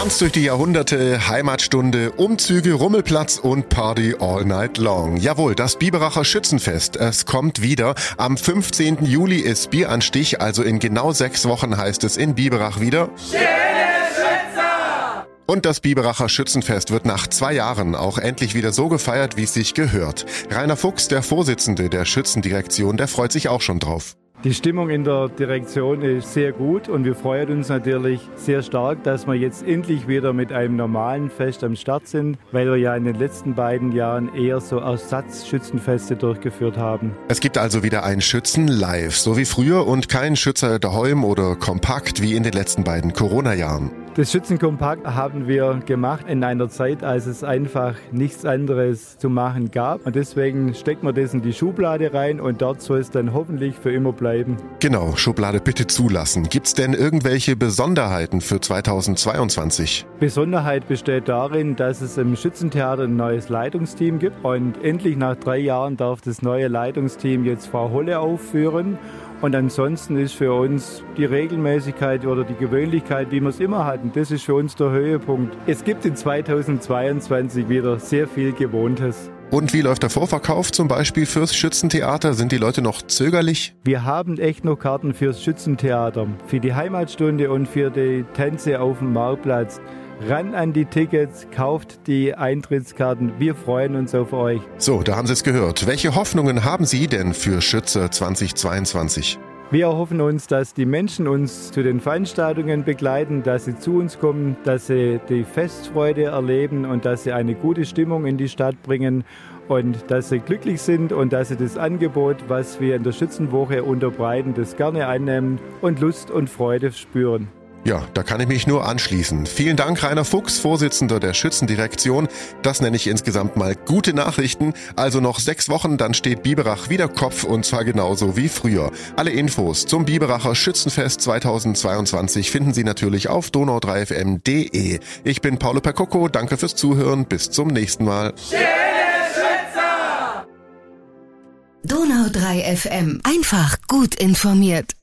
Tanz durch die Jahrhunderte, Heimatstunde, Umzüge, Rummelplatz und Party all night long. Jawohl, das Biberacher Schützenfest. Es kommt wieder. Am 15. Juli ist Bieranstich, also in genau sechs Wochen heißt es in Biberach wieder. Und das Biberacher Schützenfest wird nach zwei Jahren auch endlich wieder so gefeiert, wie es sich gehört. Rainer Fuchs, der Vorsitzende der Schützendirektion, der freut sich auch schon drauf. Die Stimmung in der Direktion ist sehr gut und wir freuen uns natürlich sehr stark, dass wir jetzt endlich wieder mit einem normalen Fest am Start sind, weil wir ja in den letzten beiden Jahren eher so Ersatzschützenfeste durchgeführt haben. Es gibt also wieder ein Schützen live, so wie früher und kein Schützer daheim oder kompakt wie in den letzten beiden Corona-Jahren. Das Schützenkompakt haben wir gemacht in einer Zeit, als es einfach nichts anderes zu machen gab. Und deswegen steckt man das in die Schublade rein und dort soll es dann hoffentlich für immer bleiben. Genau, Schublade bitte zulassen. Gibt's denn irgendwelche Besonderheiten für 2022? Besonderheit besteht darin, dass es im Schützentheater ein neues Leitungsteam gibt. Und endlich nach drei Jahren darf das neue Leitungsteam jetzt Frau Holle aufführen. Und ansonsten ist für uns die Regelmäßigkeit oder die Gewöhnlichkeit, wie wir es immer hatten, das ist für uns der Höhepunkt. Es gibt in 2022 wieder sehr viel Gewohntes. Und wie läuft der Vorverkauf zum Beispiel fürs Schützentheater? Sind die Leute noch zögerlich? Wir haben echt noch Karten fürs Schützentheater, für die Heimatstunde und für die Tänze auf dem Marktplatz. Ran an die Tickets, kauft die Eintrittskarten. Wir freuen uns auf euch. So, da haben Sie es gehört. Welche Hoffnungen haben Sie denn für Schütze 2022? Wir hoffen uns, dass die Menschen uns zu den Veranstaltungen begleiten, dass sie zu uns kommen, dass sie die Festfreude erleben und dass sie eine gute Stimmung in die Stadt bringen und dass sie glücklich sind und dass sie das Angebot, was wir in der Schützenwoche unterbreiten, das gerne annehmen und Lust und Freude spüren. Ja, da kann ich mich nur anschließen. Vielen Dank, Rainer Fuchs, Vorsitzender der Schützendirektion. Das nenne ich insgesamt mal gute Nachrichten. Also noch sechs Wochen, dann steht Biberach wieder Kopf und zwar genauso wie früher. Alle Infos zum Biberacher Schützenfest 2022 finden Sie natürlich auf donau3fm.de. Ich bin Paolo Percocco, danke fürs Zuhören, bis zum nächsten Mal. Donau 3 FM, einfach gut informiert.